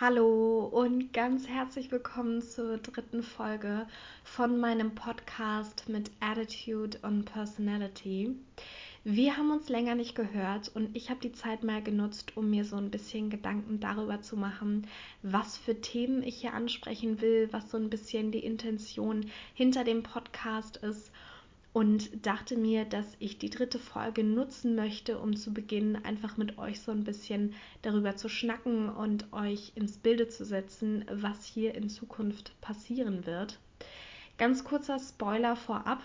Hallo und ganz herzlich willkommen zur dritten Folge von meinem Podcast mit Attitude und Personality. Wir haben uns länger nicht gehört und ich habe die Zeit mal genutzt, um mir so ein bisschen Gedanken darüber zu machen, was für Themen ich hier ansprechen will, was so ein bisschen die Intention hinter dem Podcast ist und dachte mir, dass ich die dritte Folge nutzen möchte, um zu Beginn einfach mit euch so ein bisschen darüber zu schnacken und euch ins Bilde zu setzen, was hier in Zukunft passieren wird. Ganz kurzer Spoiler vorab.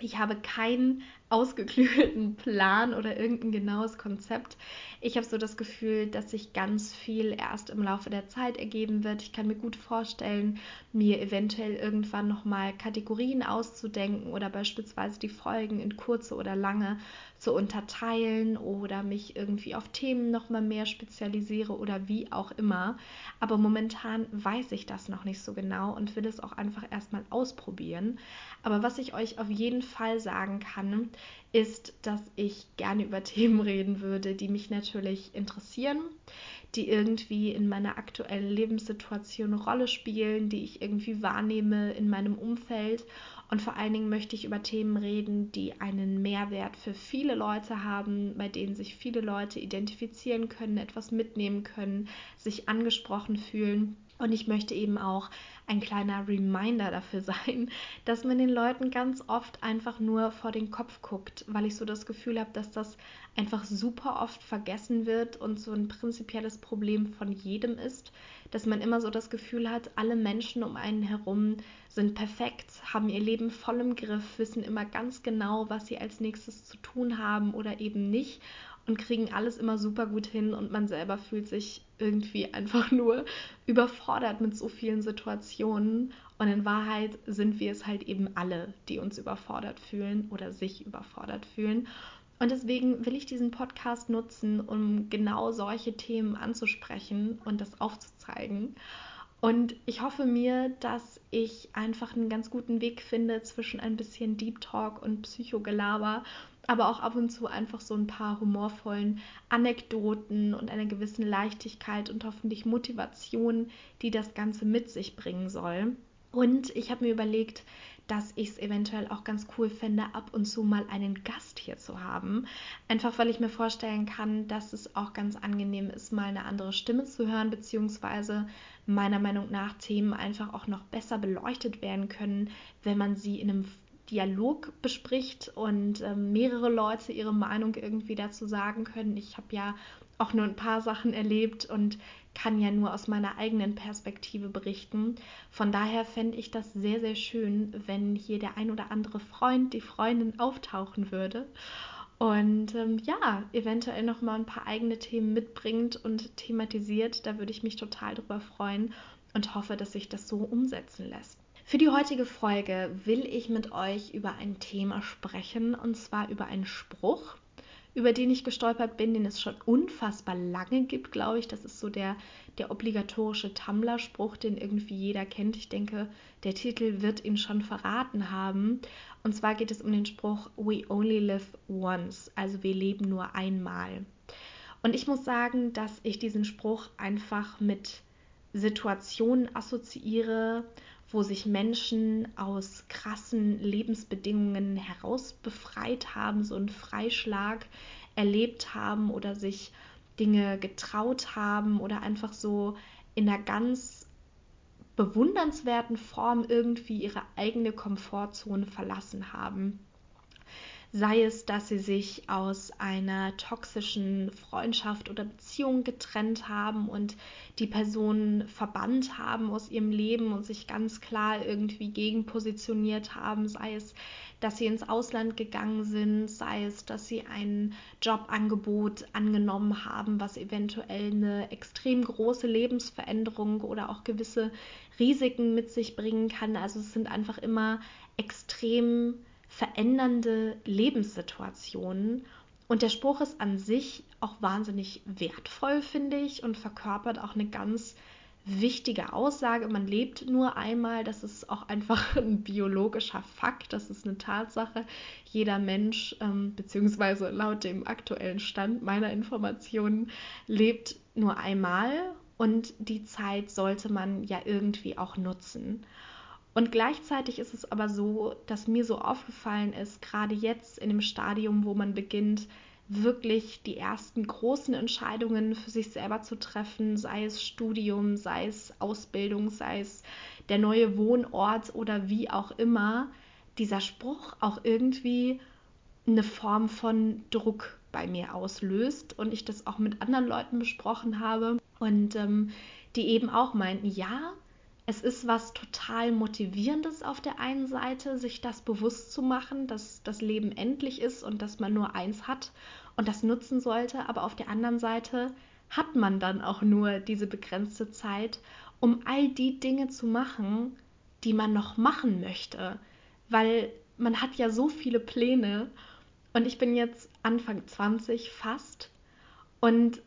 Ich habe keinen ausgeklügelten Plan oder irgendein genaues Konzept. Ich habe so das Gefühl, dass sich ganz viel erst im Laufe der Zeit ergeben wird. Ich kann mir gut vorstellen, mir eventuell irgendwann nochmal Kategorien auszudenken oder beispielsweise die Folgen in kurze oder lange zu unterteilen oder mich irgendwie auf Themen nochmal mehr spezialisiere oder wie auch immer. Aber momentan weiß ich das noch nicht so genau und will es auch einfach erstmal ausprobieren. Aber was ich euch auf jeden Fall sagen kann, ist, dass ich gerne über Themen reden würde, die mich natürlich interessieren, die irgendwie in meiner aktuellen Lebenssituation eine Rolle spielen, die ich irgendwie wahrnehme in meinem Umfeld. Und vor allen Dingen möchte ich über Themen reden, die einen Mehrwert für viele Leute haben, bei denen sich viele Leute identifizieren können, etwas mitnehmen können, sich angesprochen fühlen. Und ich möchte eben auch ein kleiner Reminder dafür sein, dass man den Leuten ganz oft einfach nur vor den Kopf guckt, weil ich so das Gefühl habe, dass das einfach super oft vergessen wird und so ein prinzipielles Problem von jedem ist, dass man immer so das Gefühl hat, alle Menschen um einen herum sind perfekt, haben ihr Leben voll im Griff, wissen immer ganz genau, was sie als nächstes zu tun haben oder eben nicht und kriegen alles immer super gut hin und man selber fühlt sich irgendwie einfach nur überfordert mit so vielen Situationen. Und in Wahrheit sind wir es halt eben alle, die uns überfordert fühlen oder sich überfordert fühlen. Und deswegen will ich diesen Podcast nutzen, um genau solche Themen anzusprechen und das aufzuzeigen. Und ich hoffe mir, dass ich einfach einen ganz guten Weg finde zwischen ein bisschen Deep Talk und Psychogelaber aber auch ab und zu einfach so ein paar humorvollen Anekdoten und einer gewissen Leichtigkeit und hoffentlich Motivation, die das Ganze mit sich bringen soll. Und ich habe mir überlegt, dass ich es eventuell auch ganz cool fände, ab und zu mal einen Gast hier zu haben. Einfach weil ich mir vorstellen kann, dass es auch ganz angenehm ist, mal eine andere Stimme zu hören, beziehungsweise meiner Meinung nach Themen einfach auch noch besser beleuchtet werden können, wenn man sie in einem Dialog bespricht und ähm, mehrere Leute ihre Meinung irgendwie dazu sagen können. Ich habe ja auch nur ein paar Sachen erlebt und kann ja nur aus meiner eigenen Perspektive berichten. Von daher fände ich das sehr, sehr schön, wenn hier der ein oder andere Freund, die Freundin auftauchen würde und ähm, ja, eventuell noch mal ein paar eigene Themen mitbringt und thematisiert. Da würde ich mich total drüber freuen und hoffe, dass sich das so umsetzen lässt. Für die heutige Folge will ich mit euch über ein Thema sprechen und zwar über einen Spruch, über den ich gestolpert bin, den es schon unfassbar lange gibt, glaube ich. Das ist so der, der obligatorische Tumblr-Spruch, den irgendwie jeder kennt. Ich denke, der Titel wird ihn schon verraten haben. Und zwar geht es um den Spruch We only live once, also wir leben nur einmal. Und ich muss sagen, dass ich diesen Spruch einfach mit Situationen assoziiere, wo sich Menschen aus krassen Lebensbedingungen herausbefreit haben, so einen Freischlag erlebt haben oder sich Dinge getraut haben oder einfach so in einer ganz bewundernswerten Form irgendwie ihre eigene Komfortzone verlassen haben sei es, dass sie sich aus einer toxischen Freundschaft oder Beziehung getrennt haben und die Person verbannt haben aus ihrem Leben und sich ganz klar irgendwie gegenpositioniert haben, sei es, dass sie ins Ausland gegangen sind, sei es, dass sie ein Jobangebot angenommen haben, was eventuell eine extrem große Lebensveränderung oder auch gewisse Risiken mit sich bringen kann. Also es sind einfach immer extrem verändernde Lebenssituationen. Und der Spruch ist an sich auch wahnsinnig wertvoll, finde ich, und verkörpert auch eine ganz wichtige Aussage. Man lebt nur einmal, das ist auch einfach ein biologischer Fakt, das ist eine Tatsache. Jeder Mensch, ähm, beziehungsweise laut dem aktuellen Stand meiner Informationen, lebt nur einmal und die Zeit sollte man ja irgendwie auch nutzen. Und gleichzeitig ist es aber so, dass mir so aufgefallen ist, gerade jetzt in dem Stadium, wo man beginnt, wirklich die ersten großen Entscheidungen für sich selber zu treffen, sei es Studium, sei es Ausbildung, sei es der neue Wohnort oder wie auch immer, dieser Spruch auch irgendwie eine Form von Druck bei mir auslöst und ich das auch mit anderen Leuten besprochen habe und ähm, die eben auch meinten, ja, es ist was total Motivierendes auf der einen Seite, sich das bewusst zu machen, dass das Leben endlich ist und dass man nur eins hat und das nutzen sollte. Aber auf der anderen Seite hat man dann auch nur diese begrenzte Zeit, um all die Dinge zu machen, die man noch machen möchte. Weil man hat ja so viele Pläne und ich bin jetzt Anfang 20 fast und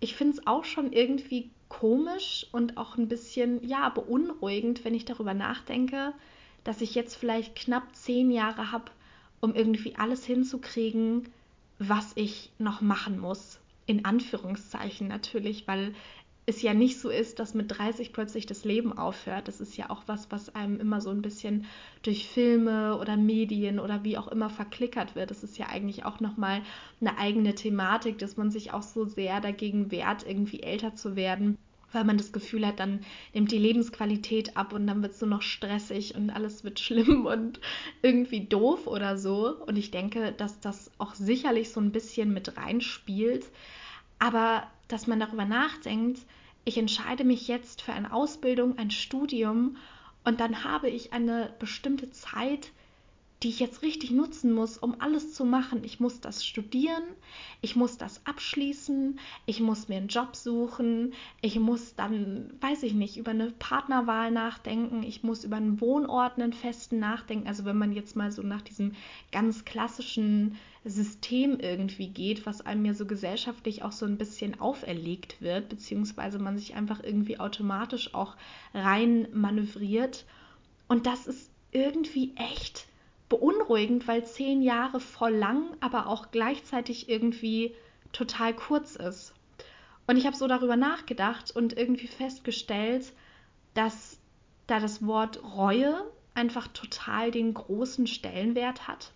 ich finde es auch schon irgendwie komisch und auch ein bisschen, ja, beunruhigend, wenn ich darüber nachdenke, dass ich jetzt vielleicht knapp zehn Jahre habe, um irgendwie alles hinzukriegen, was ich noch machen muss. In Anführungszeichen natürlich, weil es ja nicht so ist, dass mit 30 plötzlich das Leben aufhört. Das ist ja auch was, was einem immer so ein bisschen durch Filme oder Medien oder wie auch immer verklickert wird. Das ist ja eigentlich auch nochmal eine eigene Thematik, dass man sich auch so sehr dagegen wehrt, irgendwie älter zu werden weil man das Gefühl hat, dann nimmt die Lebensqualität ab und dann wird es nur noch stressig und alles wird schlimm und irgendwie doof oder so. Und ich denke, dass das auch sicherlich so ein bisschen mit reinspielt. Aber dass man darüber nachdenkt, ich entscheide mich jetzt für eine Ausbildung, ein Studium und dann habe ich eine bestimmte Zeit, die ich jetzt richtig nutzen muss, um alles zu machen. Ich muss das studieren, ich muss das abschließen, ich muss mir einen Job suchen, ich muss dann, weiß ich nicht, über eine Partnerwahl nachdenken, ich muss über einen Wohnort, einen festen nachdenken. Also wenn man jetzt mal so nach diesem ganz klassischen System irgendwie geht, was einem ja so gesellschaftlich auch so ein bisschen auferlegt wird, beziehungsweise man sich einfach irgendwie automatisch auch rein manövriert. Und das ist irgendwie echt beunruhigend, weil zehn Jahre voll lang, aber auch gleichzeitig irgendwie total kurz ist. Und ich habe so darüber nachgedacht und irgendwie festgestellt, dass da das Wort Reue einfach total den großen Stellenwert hat,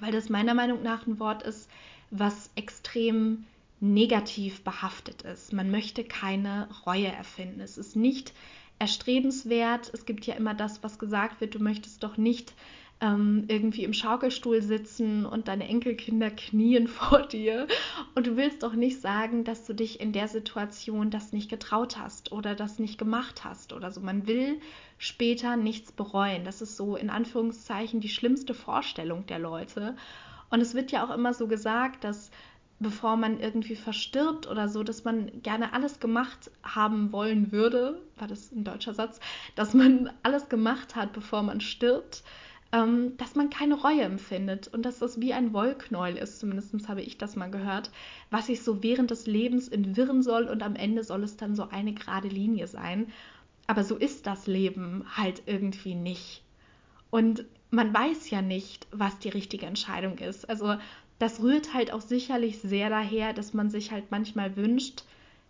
weil das meiner Meinung nach ein Wort ist, was extrem negativ behaftet ist. Man möchte keine Reue erfinden. Es ist nicht erstrebenswert. Es gibt ja immer das, was gesagt wird, du möchtest doch nicht ähm, irgendwie im Schaukelstuhl sitzen und deine Enkelkinder knien vor dir. Und du willst doch nicht sagen, dass du dich in der Situation das nicht getraut hast oder das nicht gemacht hast oder so. Man will später nichts bereuen. Das ist so in Anführungszeichen die schlimmste Vorstellung der Leute. Und es wird ja auch immer so gesagt, dass bevor man irgendwie verstirbt oder so, dass man gerne alles gemacht haben wollen würde, war das ein deutscher Satz, dass man alles gemacht hat, bevor man stirbt ähm, dass man keine Reue empfindet und dass das wie ein Wollknäuel ist, zumindest habe ich das mal gehört, was sich so während des Lebens entwirren soll und am Ende soll es dann so eine gerade Linie sein. Aber so ist das Leben halt irgendwie nicht. Und man weiß ja nicht, was die richtige Entscheidung ist. Also das rührt halt auch sicherlich sehr daher, dass man sich halt manchmal wünscht,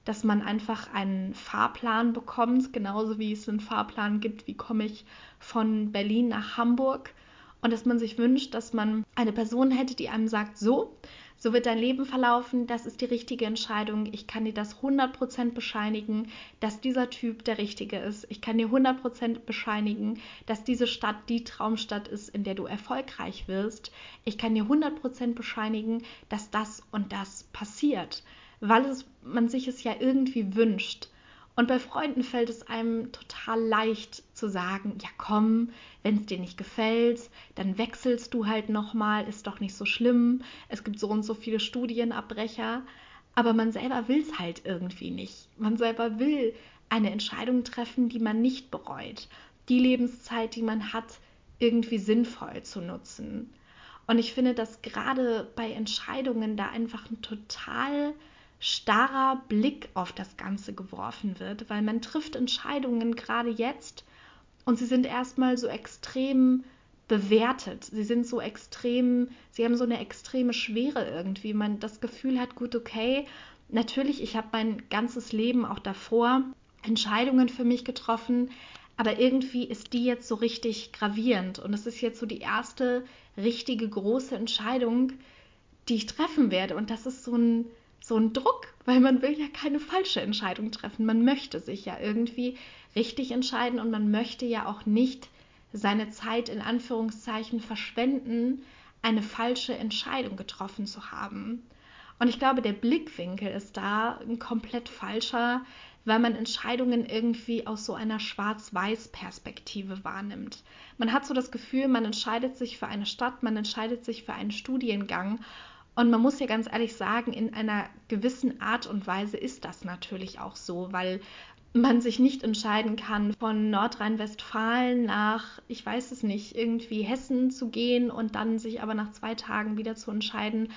dass man einfach einen Fahrplan bekommt, genauso wie es einen Fahrplan gibt, wie komme ich von Berlin nach Hamburg und dass man sich wünscht, dass man eine Person hätte, die einem sagt, so, so wird dein Leben verlaufen, das ist die richtige Entscheidung. Ich kann dir das 100% bescheinigen, dass dieser Typ der richtige ist. Ich kann dir 100% bescheinigen, dass diese Stadt die Traumstadt ist, in der du erfolgreich wirst. Ich kann dir 100% bescheinigen, dass das und das passiert weil es, man sich es ja irgendwie wünscht. Und bei Freunden fällt es einem total leicht zu sagen, ja komm, wenn es dir nicht gefällt, dann wechselst du halt nochmal, ist doch nicht so schlimm. Es gibt so und so viele Studienabbrecher. Aber man selber will es halt irgendwie nicht. Man selber will eine Entscheidung treffen, die man nicht bereut. Die Lebenszeit, die man hat, irgendwie sinnvoll zu nutzen. Und ich finde, dass gerade bei Entscheidungen da einfach ein total starrer Blick auf das Ganze geworfen wird, weil man trifft Entscheidungen gerade jetzt und sie sind erstmal so extrem bewertet. Sie sind so extrem, sie haben so eine extreme Schwere irgendwie. Man das Gefühl hat, gut, okay, natürlich, ich habe mein ganzes Leben auch davor Entscheidungen für mich getroffen, aber irgendwie ist die jetzt so richtig gravierend und es ist jetzt so die erste richtige große Entscheidung, die ich treffen werde und das ist so ein so ein Druck, weil man will ja keine falsche Entscheidung treffen. Man möchte sich ja irgendwie richtig entscheiden und man möchte ja auch nicht seine Zeit in Anführungszeichen verschwenden, eine falsche Entscheidung getroffen zu haben. Und ich glaube, der Blickwinkel ist da ein komplett falscher, weil man Entscheidungen irgendwie aus so einer Schwarz-Weiß-Perspektive wahrnimmt. Man hat so das Gefühl, man entscheidet sich für eine Stadt, man entscheidet sich für einen Studiengang und man muss ja ganz ehrlich sagen, in einer gewissen Art und Weise ist das natürlich auch so, weil man sich nicht entscheiden kann, von Nordrhein-Westfalen nach, ich weiß es nicht, irgendwie Hessen zu gehen und dann sich aber nach zwei Tagen wieder zu entscheiden,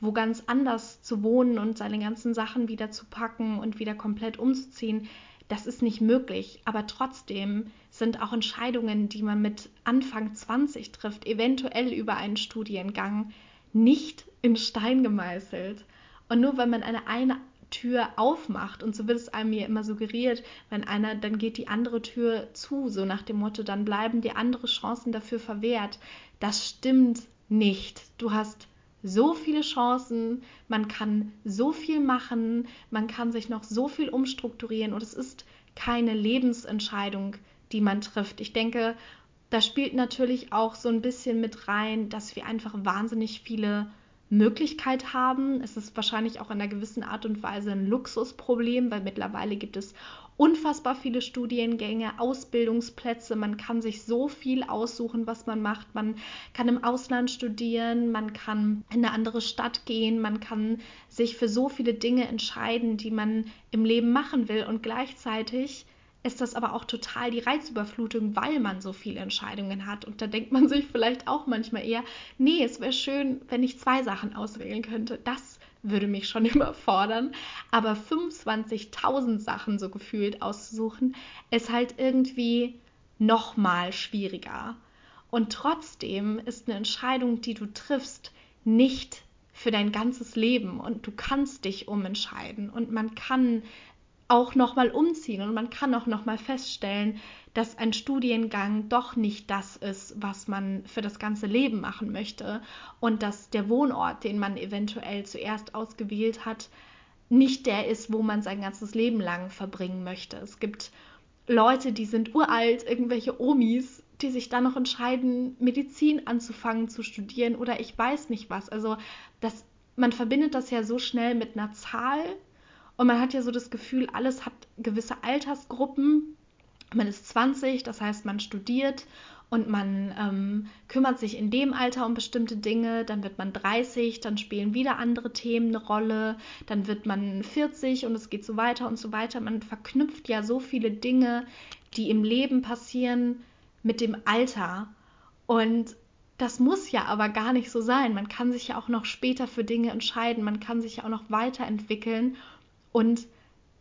wo ganz anders zu wohnen und seine ganzen Sachen wieder zu packen und wieder komplett umzuziehen. Das ist nicht möglich, aber trotzdem sind auch Entscheidungen, die man mit Anfang 20 trifft, eventuell über einen Studiengang, nicht in Stein gemeißelt. Und nur wenn man eine, eine Tür aufmacht und so wird es einem ja immer suggeriert, wenn einer, dann geht die andere Tür zu, so nach dem Motto, dann bleiben dir andere Chancen dafür verwehrt. Das stimmt nicht. Du hast so viele Chancen, man kann so viel machen, man kann sich noch so viel umstrukturieren und es ist keine Lebensentscheidung, die man trifft. Ich denke, da spielt natürlich auch so ein bisschen mit rein, dass wir einfach wahnsinnig viele Möglichkeiten haben. Es ist wahrscheinlich auch in einer gewissen Art und Weise ein Luxusproblem, weil mittlerweile gibt es unfassbar viele Studiengänge, Ausbildungsplätze. Man kann sich so viel aussuchen, was man macht. Man kann im Ausland studieren, man kann in eine andere Stadt gehen, man kann sich für so viele Dinge entscheiden, die man im Leben machen will. Und gleichzeitig ist das aber auch total die Reizüberflutung, weil man so viele Entscheidungen hat. Und da denkt man sich vielleicht auch manchmal eher, nee, es wäre schön, wenn ich zwei Sachen auswählen könnte. Das würde mich schon immer fordern. Aber 25.000 Sachen so gefühlt auszusuchen, ist halt irgendwie noch mal schwieriger. Und trotzdem ist eine Entscheidung, die du triffst, nicht für dein ganzes Leben und du kannst dich umentscheiden und man kann auch nochmal umziehen und man kann auch nochmal feststellen, dass ein Studiengang doch nicht das ist, was man für das ganze Leben machen möchte und dass der Wohnort, den man eventuell zuerst ausgewählt hat, nicht der ist, wo man sein ganzes Leben lang verbringen möchte. Es gibt Leute, die sind uralt, irgendwelche Omis, die sich dann noch entscheiden, Medizin anzufangen zu studieren oder ich weiß nicht was. Also das, man verbindet das ja so schnell mit einer Zahl und man hat ja so das Gefühl, alles hat gewisse Altersgruppen. Man ist 20, das heißt, man studiert und man ähm, kümmert sich in dem Alter um bestimmte Dinge. Dann wird man 30, dann spielen wieder andere Themen eine Rolle. Dann wird man 40 und es geht so weiter und so weiter. Man verknüpft ja so viele Dinge, die im Leben passieren, mit dem Alter. Und das muss ja aber gar nicht so sein. Man kann sich ja auch noch später für Dinge entscheiden. Man kann sich ja auch noch weiterentwickeln und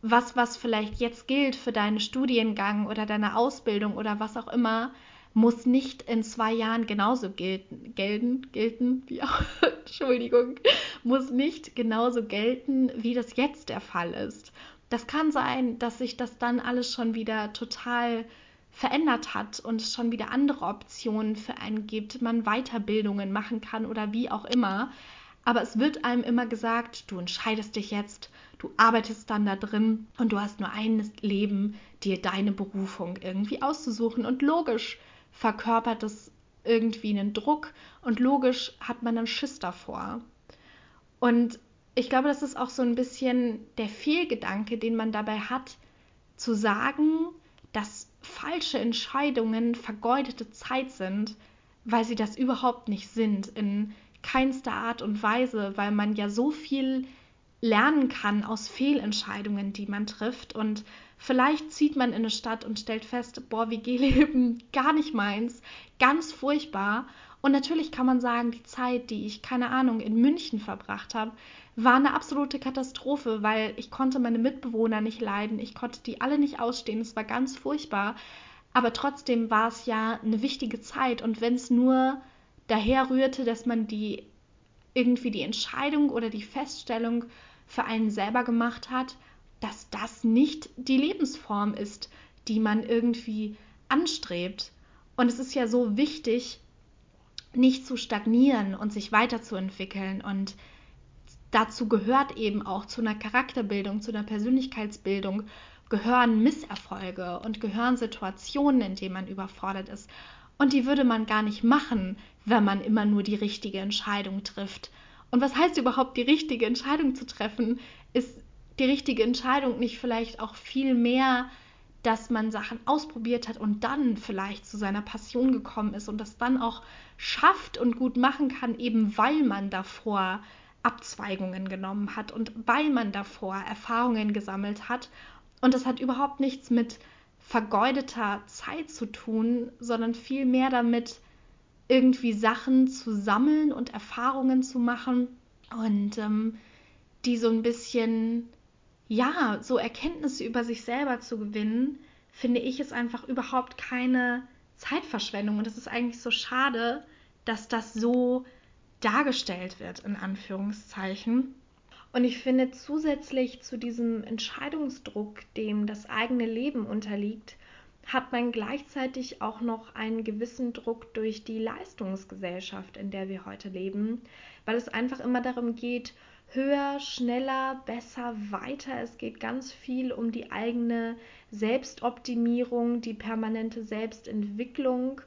was, was vielleicht jetzt gilt für deinen Studiengang oder deine Ausbildung oder was auch immer, muss nicht in zwei Jahren genauso gelten, gelten, gelten, wie auch, Entschuldigung, muss nicht genauso gelten, wie das jetzt der Fall ist. Das kann sein, dass sich das dann alles schon wieder total verändert hat und es schon wieder andere Optionen für einen gibt, man Weiterbildungen machen kann oder wie auch immer. Aber es wird einem immer gesagt, du entscheidest dich jetzt, du arbeitest dann da drin und du hast nur ein Leben, dir deine Berufung irgendwie auszusuchen. Und logisch verkörpert es irgendwie einen Druck und logisch hat man einen Schiss davor. Und ich glaube, das ist auch so ein bisschen der Fehlgedanke, den man dabei hat, zu sagen, dass falsche Entscheidungen vergeudete Zeit sind, weil sie das überhaupt nicht sind. In keinster Art und Weise, weil man ja so viel lernen kann aus Fehlentscheidungen, die man trifft. Und vielleicht zieht man in eine Stadt und stellt fest, boah, WG-Leben gar nicht meins, ganz furchtbar. Und natürlich kann man sagen, die Zeit, die ich, keine Ahnung, in München verbracht habe, war eine absolute Katastrophe, weil ich konnte meine Mitbewohner nicht leiden, ich konnte die alle nicht ausstehen, es war ganz furchtbar. Aber trotzdem war es ja eine wichtige Zeit und wenn es nur daher rührte, dass man die irgendwie die Entscheidung oder die Feststellung für einen selber gemacht hat, dass das nicht die Lebensform ist, die man irgendwie anstrebt. Und es ist ja so wichtig, nicht zu stagnieren und sich weiterzuentwickeln. Und dazu gehört eben auch zu einer Charakterbildung, zu einer Persönlichkeitsbildung, gehören Misserfolge und gehören Situationen, in denen man überfordert ist. Und die würde man gar nicht machen, wenn man immer nur die richtige Entscheidung trifft. Und was heißt überhaupt, die richtige Entscheidung zu treffen? Ist die richtige Entscheidung nicht vielleicht auch viel mehr dass man Sachen ausprobiert hat und dann vielleicht zu seiner Passion gekommen ist und das dann auch schafft und gut machen kann, eben weil man davor Abzweigungen genommen hat und weil man davor Erfahrungen gesammelt hat. Und das hat überhaupt nichts mit vergeudeter Zeit zu tun, sondern vielmehr damit, irgendwie Sachen zu sammeln und Erfahrungen zu machen und ähm, die so ein bisschen ja, so Erkenntnisse über sich selber zu gewinnen, finde ich, ist einfach überhaupt keine Zeitverschwendung. Und es ist eigentlich so schade, dass das so dargestellt wird, in Anführungszeichen. Und ich finde zusätzlich zu diesem Entscheidungsdruck, dem das eigene Leben unterliegt, hat man gleichzeitig auch noch einen gewissen Druck durch die Leistungsgesellschaft, in der wir heute leben, weil es einfach immer darum geht, höher, schneller, besser, weiter. Es geht ganz viel um die eigene Selbstoptimierung, die permanente Selbstentwicklung.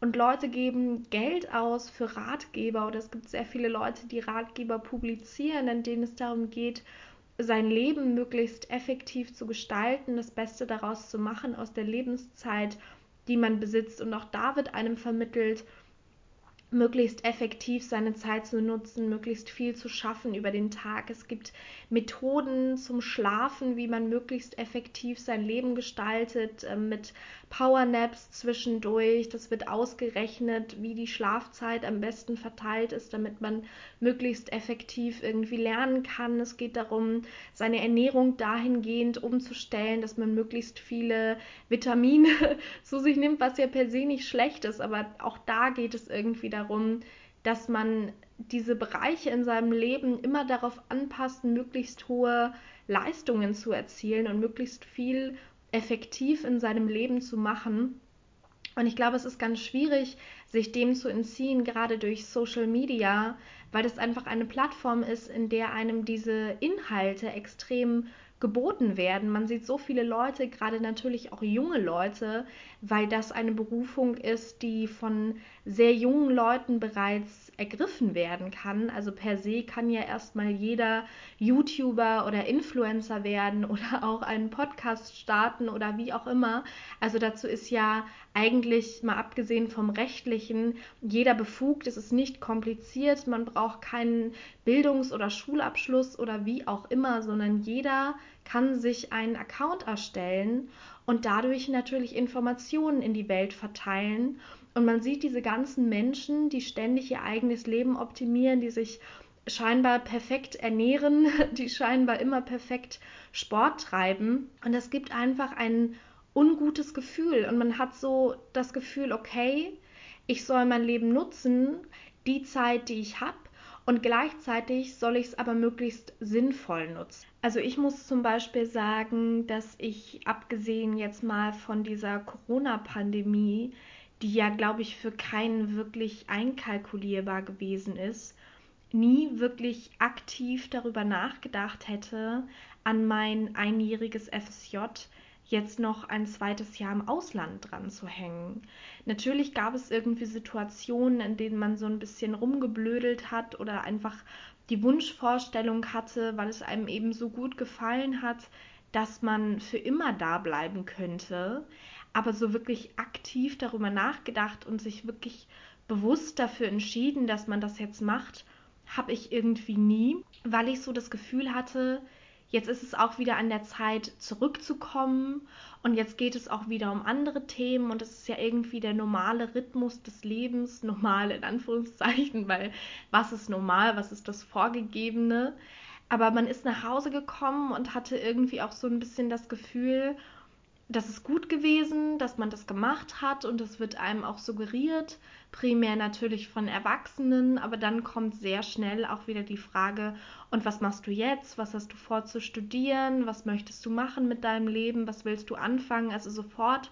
Und Leute geben Geld aus für Ratgeber oder es gibt sehr viele Leute, die Ratgeber publizieren, in denen es darum geht, sein Leben möglichst effektiv zu gestalten, das Beste daraus zu machen aus der Lebenszeit, die man besitzt. Und auch da wird einem vermittelt, möglichst effektiv seine Zeit zu nutzen, möglichst viel zu schaffen über den Tag. Es gibt Methoden zum Schlafen, wie man möglichst effektiv sein Leben gestaltet, äh, mit Powernaps zwischendurch. Das wird ausgerechnet, wie die Schlafzeit am besten verteilt ist, damit man möglichst effektiv irgendwie lernen kann. Es geht darum, seine Ernährung dahingehend umzustellen, dass man möglichst viele Vitamine zu sich nimmt, was ja per se nicht schlecht ist, aber auch da geht es irgendwie darum, dass man diese Bereiche in seinem Leben immer darauf anpasst, möglichst hohe Leistungen zu erzielen und möglichst viel effektiv in seinem Leben zu machen. Und ich glaube, es ist ganz schwierig, sich dem zu entziehen, gerade durch Social Media, weil das einfach eine Plattform ist, in der einem diese Inhalte extrem geboten werden. Man sieht so viele Leute, gerade natürlich auch junge Leute, weil das eine Berufung ist, die von sehr jungen Leuten bereits ergriffen werden kann. Also per se kann ja erstmal jeder YouTuber oder Influencer werden oder auch einen Podcast starten oder wie auch immer. Also dazu ist ja eigentlich mal abgesehen vom rechtlichen jeder befugt. Es ist nicht kompliziert, man braucht keinen Bildungs- oder Schulabschluss oder wie auch immer, sondern jeder kann sich einen Account erstellen und dadurch natürlich Informationen in die Welt verteilen. Und man sieht diese ganzen Menschen, die ständig ihr eigenes Leben optimieren, die sich scheinbar perfekt ernähren, die scheinbar immer perfekt Sport treiben. Und das gibt einfach ein ungutes Gefühl. Und man hat so das Gefühl, okay, ich soll mein Leben nutzen, die Zeit, die ich habe, und gleichzeitig soll ich es aber möglichst sinnvoll nutzen. Also ich muss zum Beispiel sagen, dass ich abgesehen jetzt mal von dieser Corona-Pandemie, die ja, glaube ich, für keinen wirklich einkalkulierbar gewesen ist, nie wirklich aktiv darüber nachgedacht hätte, an mein einjähriges FSJ jetzt noch ein zweites Jahr im Ausland dran zu hängen. Natürlich gab es irgendwie Situationen, in denen man so ein bisschen rumgeblödelt hat oder einfach die Wunschvorstellung hatte, weil es einem eben so gut gefallen hat, dass man für immer da bleiben könnte. Aber so wirklich aktiv darüber nachgedacht und sich wirklich bewusst dafür entschieden, dass man das jetzt macht, habe ich irgendwie nie, weil ich so das Gefühl hatte, Jetzt ist es auch wieder an der Zeit, zurückzukommen. Und jetzt geht es auch wieder um andere Themen. Und es ist ja irgendwie der normale Rhythmus des Lebens. Normal in Anführungszeichen, weil was ist normal? Was ist das Vorgegebene? Aber man ist nach Hause gekommen und hatte irgendwie auch so ein bisschen das Gefühl, das ist gut gewesen, dass man das gemacht hat und es wird einem auch suggeriert, primär natürlich von Erwachsenen, aber dann kommt sehr schnell auch wieder die Frage, und was machst du jetzt? Was hast du vor zu studieren? Was möchtest du machen mit deinem Leben? Was willst du anfangen? Also sofort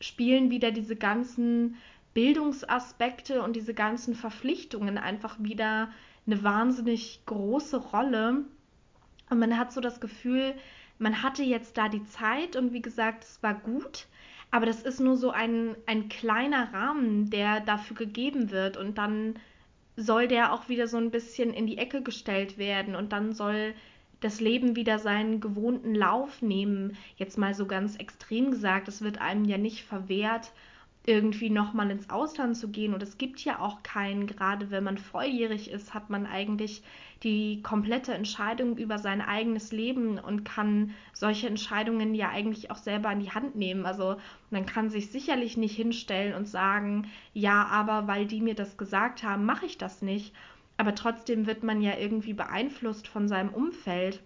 spielen wieder diese ganzen Bildungsaspekte und diese ganzen Verpflichtungen einfach wieder eine wahnsinnig große Rolle. Und man hat so das Gefühl, man hatte jetzt da die Zeit und wie gesagt, es war gut, aber das ist nur so ein, ein kleiner Rahmen, der dafür gegeben wird und dann soll der auch wieder so ein bisschen in die Ecke gestellt werden und dann soll das Leben wieder seinen gewohnten Lauf nehmen. Jetzt mal so ganz extrem gesagt, es wird einem ja nicht verwehrt, irgendwie nochmal ins Ausland zu gehen. Und es gibt ja auch keinen, gerade wenn man volljährig ist, hat man eigentlich die komplette Entscheidung über sein eigenes Leben und kann solche Entscheidungen ja eigentlich auch selber in die Hand nehmen. Also man kann sich sicherlich nicht hinstellen und sagen, ja, aber weil die mir das gesagt haben, mache ich das nicht. Aber trotzdem wird man ja irgendwie beeinflusst von seinem Umfeld.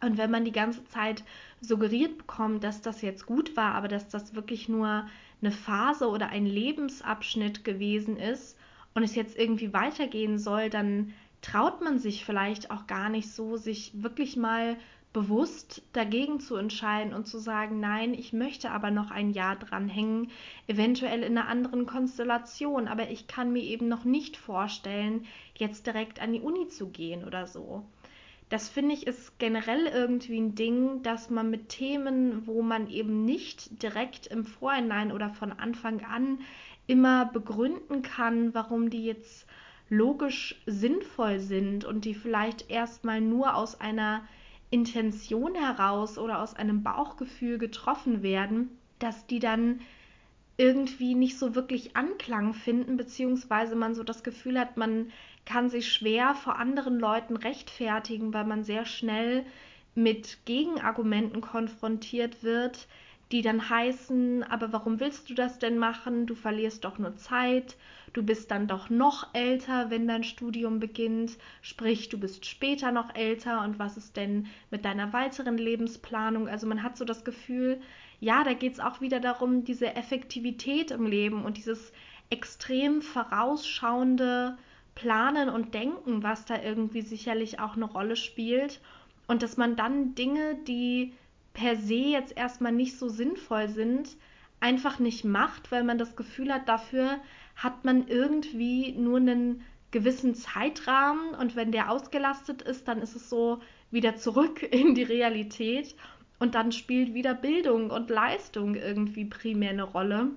Und wenn man die ganze Zeit suggeriert bekommt, dass das jetzt gut war, aber dass das wirklich nur eine Phase oder ein Lebensabschnitt gewesen ist und es jetzt irgendwie weitergehen soll, dann traut man sich vielleicht auch gar nicht so, sich wirklich mal bewusst dagegen zu entscheiden und zu sagen, nein, ich möchte aber noch ein Jahr dranhängen, eventuell in einer anderen Konstellation, aber ich kann mir eben noch nicht vorstellen, jetzt direkt an die Uni zu gehen oder so das finde ich ist generell irgendwie ein Ding, dass man mit Themen, wo man eben nicht direkt im Vorhinein oder von Anfang an immer begründen kann, warum die jetzt logisch sinnvoll sind und die vielleicht erstmal nur aus einer Intention heraus oder aus einem Bauchgefühl getroffen werden, dass die dann irgendwie nicht so wirklich Anklang finden, beziehungsweise man so das Gefühl hat, man kann sich schwer vor anderen Leuten rechtfertigen, weil man sehr schnell mit Gegenargumenten konfrontiert wird, die dann heißen, aber warum willst du das denn machen? Du verlierst doch nur Zeit, du bist dann doch noch älter, wenn dein Studium beginnt, sprich, du bist später noch älter und was ist denn mit deiner weiteren Lebensplanung? Also man hat so das Gefühl, ja, da geht es auch wieder darum, diese Effektivität im Leben und dieses extrem vorausschauende Planen und Denken, was da irgendwie sicherlich auch eine Rolle spielt. Und dass man dann Dinge, die per se jetzt erstmal nicht so sinnvoll sind, einfach nicht macht, weil man das Gefühl hat, dafür hat man irgendwie nur einen gewissen Zeitrahmen und wenn der ausgelastet ist, dann ist es so wieder zurück in die Realität und dann spielt wieder Bildung und Leistung irgendwie primär eine Rolle.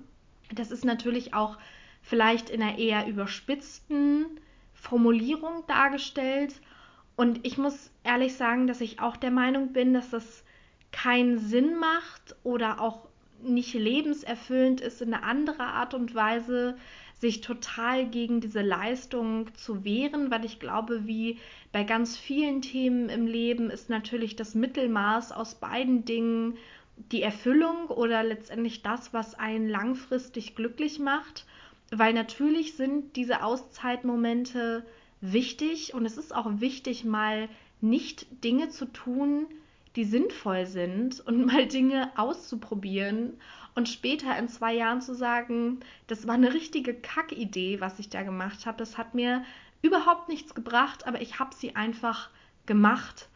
Das ist natürlich auch vielleicht in einer eher überspitzten Formulierung dargestellt. Und ich muss ehrlich sagen, dass ich auch der Meinung bin, dass das keinen Sinn macht oder auch nicht lebenserfüllend ist, in eine andere Art und Weise sich total gegen diese Leistung zu wehren, weil ich glaube, wie bei ganz vielen Themen im Leben ist natürlich das Mittelmaß aus beiden Dingen die Erfüllung oder letztendlich das, was einen langfristig glücklich macht weil natürlich sind diese Auszeitmomente wichtig und es ist auch wichtig, mal nicht Dinge zu tun, die sinnvoll sind und mal Dinge auszuprobieren und später in zwei Jahren zu sagen, das war eine richtige Kackidee, was ich da gemacht habe. Das hat mir überhaupt nichts gebracht, aber ich habe sie einfach gemacht.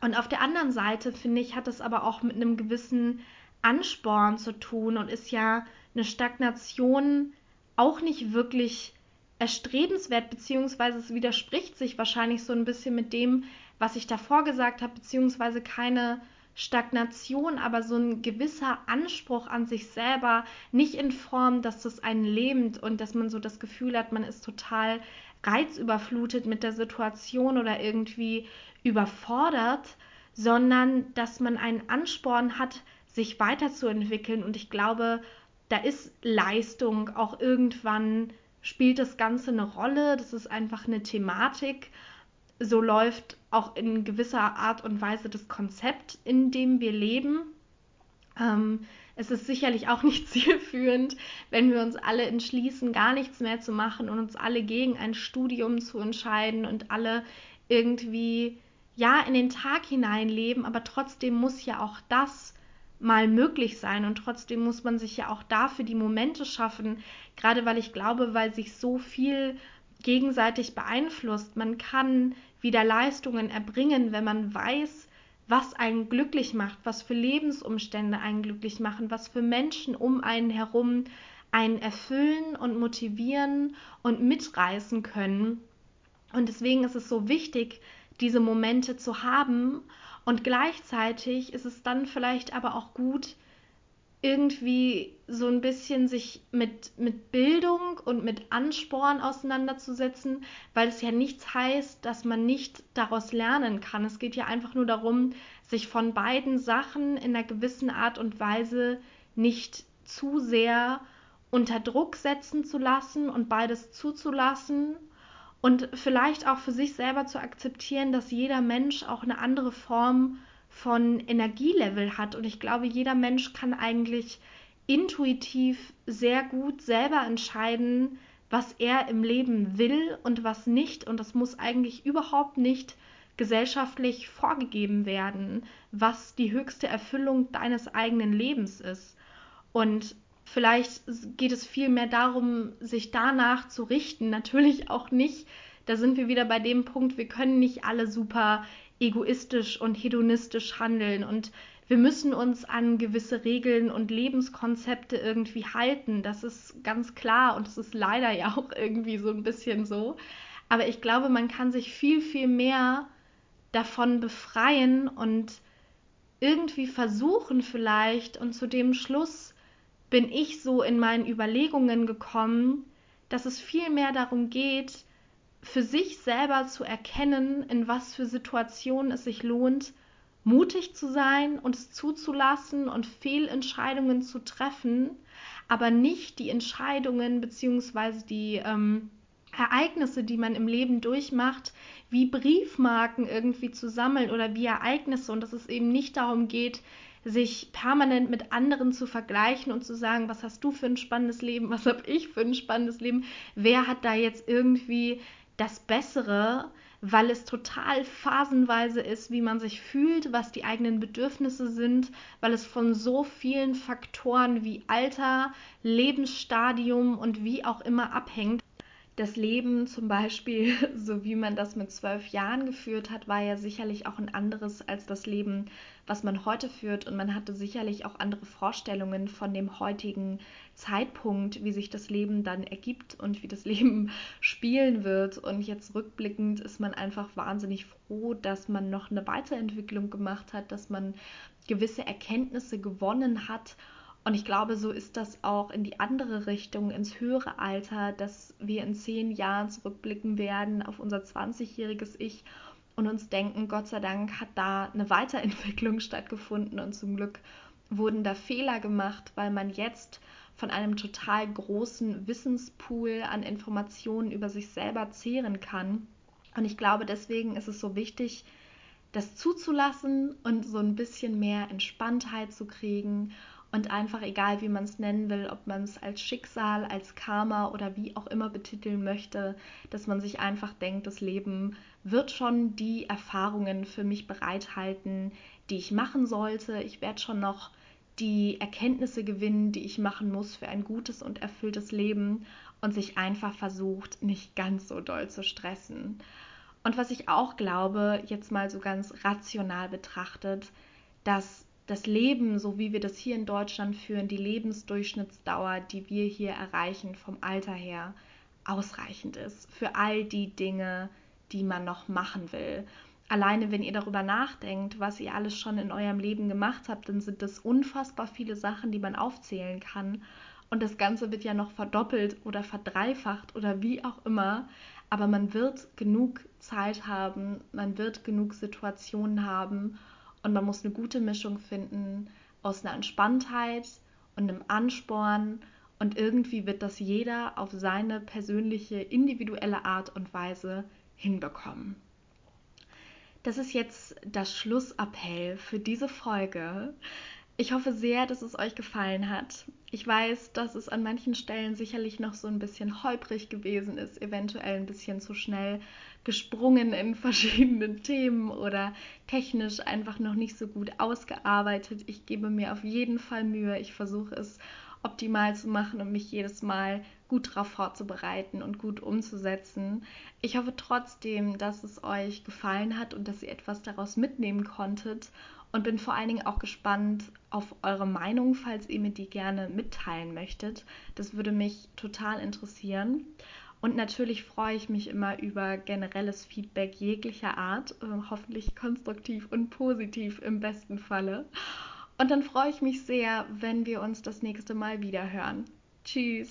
Und auf der anderen Seite, finde ich, hat es aber auch mit einem gewissen Ansporn zu tun und ist ja eine Stagnation auch nicht wirklich erstrebenswert, beziehungsweise es widerspricht sich wahrscheinlich so ein bisschen mit dem, was ich davor gesagt habe, beziehungsweise keine Stagnation, aber so ein gewisser Anspruch an sich selber, nicht in Form, dass das einen lähmt und dass man so das Gefühl hat, man ist total reizüberflutet mit der Situation oder irgendwie überfordert, sondern dass man einen Ansporn hat, sich weiterzuentwickeln. Und ich glaube, da ist Leistung auch irgendwann spielt das Ganze eine Rolle. Das ist einfach eine Thematik. So läuft auch in gewisser Art und Weise das Konzept, in dem wir leben. Ähm, es ist sicherlich auch nicht zielführend, wenn wir uns alle entschließen, gar nichts mehr zu machen und uns alle gegen ein Studium zu entscheiden und alle irgendwie ja in den Tag hineinleben, aber trotzdem muss ja auch das mal möglich sein und trotzdem muss man sich ja auch dafür die Momente schaffen, gerade weil ich glaube, weil sich so viel gegenseitig beeinflusst. Man kann wieder Leistungen erbringen, wenn man weiß, was einen glücklich macht, was für Lebensumstände einen glücklich machen, was für Menschen um einen herum einen erfüllen und motivieren und mitreißen können. Und deswegen ist es so wichtig, diese Momente zu haben. Und gleichzeitig ist es dann vielleicht aber auch gut, irgendwie so ein bisschen sich mit, mit Bildung und mit Ansporn auseinanderzusetzen, weil es ja nichts heißt, dass man nicht daraus lernen kann. Es geht ja einfach nur darum, sich von beiden Sachen in einer gewissen Art und Weise nicht zu sehr unter Druck setzen zu lassen und beides zuzulassen und vielleicht auch für sich selber zu akzeptieren, dass jeder Mensch auch eine andere Form von Energielevel hat. Und ich glaube, jeder Mensch kann eigentlich intuitiv sehr gut selber entscheiden, was er im Leben will und was nicht. Und das muss eigentlich überhaupt nicht gesellschaftlich vorgegeben werden, was die höchste Erfüllung deines eigenen Lebens ist. Und vielleicht geht es vielmehr darum, sich danach zu richten. Natürlich auch nicht. Da sind wir wieder bei dem Punkt, wir können nicht alle super egoistisch und hedonistisch handeln und wir müssen uns an gewisse Regeln und Lebenskonzepte irgendwie halten. Das ist ganz klar und es ist leider ja auch irgendwie so ein bisschen so. Aber ich glaube, man kann sich viel, viel mehr davon befreien und irgendwie versuchen vielleicht und zu dem Schluss bin ich so in meinen Überlegungen gekommen, dass es viel mehr darum geht, für sich selber zu erkennen, in was für Situationen es sich lohnt, mutig zu sein und es zuzulassen und Fehlentscheidungen zu treffen, aber nicht die Entscheidungen bzw. die ähm, Ereignisse, die man im Leben durchmacht, wie Briefmarken irgendwie zu sammeln oder wie Ereignisse und dass es eben nicht darum geht, sich permanent mit anderen zu vergleichen und zu sagen, was hast du für ein spannendes Leben, was habe ich für ein spannendes Leben, wer hat da jetzt irgendwie das Bessere, weil es total phasenweise ist, wie man sich fühlt, was die eigenen Bedürfnisse sind, weil es von so vielen Faktoren wie Alter, Lebensstadium und wie auch immer abhängt. Das Leben zum Beispiel, so wie man das mit zwölf Jahren geführt hat, war ja sicherlich auch ein anderes als das Leben, was man heute führt. Und man hatte sicherlich auch andere Vorstellungen von dem heutigen Zeitpunkt, wie sich das Leben dann ergibt und wie das Leben spielen wird. Und jetzt rückblickend ist man einfach wahnsinnig froh, dass man noch eine Weiterentwicklung gemacht hat, dass man gewisse Erkenntnisse gewonnen hat und ich glaube, so ist das auch in die andere Richtung, ins höhere Alter, dass wir in zehn Jahren zurückblicken werden auf unser 20-jähriges Ich und uns denken, Gott sei Dank hat da eine Weiterentwicklung stattgefunden und zum Glück wurden da Fehler gemacht, weil man jetzt von einem total großen Wissenspool an Informationen über sich selber zehren kann. Und ich glaube, deswegen ist es so wichtig, das zuzulassen und so ein bisschen mehr Entspanntheit zu kriegen und einfach egal, wie man es nennen will, ob man es als Schicksal, als Karma oder wie auch immer betiteln möchte, dass man sich einfach denkt, das Leben wird schon die Erfahrungen für mich bereithalten, die ich machen sollte. Ich werde schon noch die Erkenntnisse gewinnen, die ich machen muss für ein gutes und erfülltes Leben und sich einfach versucht, nicht ganz so doll zu stressen. Und was ich auch glaube, jetzt mal so ganz rational betrachtet, dass das Leben, so wie wir das hier in Deutschland führen, die Lebensdurchschnittsdauer, die wir hier erreichen vom Alter her, ausreichend ist für all die Dinge, die man noch machen will. Alleine wenn ihr darüber nachdenkt, was ihr alles schon in eurem Leben gemacht habt, dann sind das unfassbar viele Sachen, die man aufzählen kann. Und das Ganze wird ja noch verdoppelt oder verdreifacht oder wie auch immer. Aber man wird genug Zeit haben, man wird genug Situationen haben und man muss eine gute Mischung finden aus einer Entspanntheit und einem Ansporn. Und irgendwie wird das jeder auf seine persönliche, individuelle Art und Weise hinbekommen. Das ist jetzt das Schlussappell für diese Folge. Ich hoffe sehr, dass es euch gefallen hat. Ich weiß, dass es an manchen Stellen sicherlich noch so ein bisschen holprig gewesen ist, eventuell ein bisschen zu schnell gesprungen in verschiedenen Themen oder technisch einfach noch nicht so gut ausgearbeitet. Ich gebe mir auf jeden Fall Mühe. Ich versuche es optimal zu machen und mich jedes Mal gut darauf vorzubereiten und gut umzusetzen. Ich hoffe trotzdem, dass es euch gefallen hat und dass ihr etwas daraus mitnehmen konntet und bin vor allen Dingen auch gespannt auf eure Meinung, falls ihr mir die gerne mitteilen möchtet. Das würde mich total interessieren. Und natürlich freue ich mich immer über generelles Feedback jeglicher Art, äh, hoffentlich konstruktiv und positiv im besten Falle. Und dann freue ich mich sehr, wenn wir uns das nächste Mal wieder hören. Tschüss.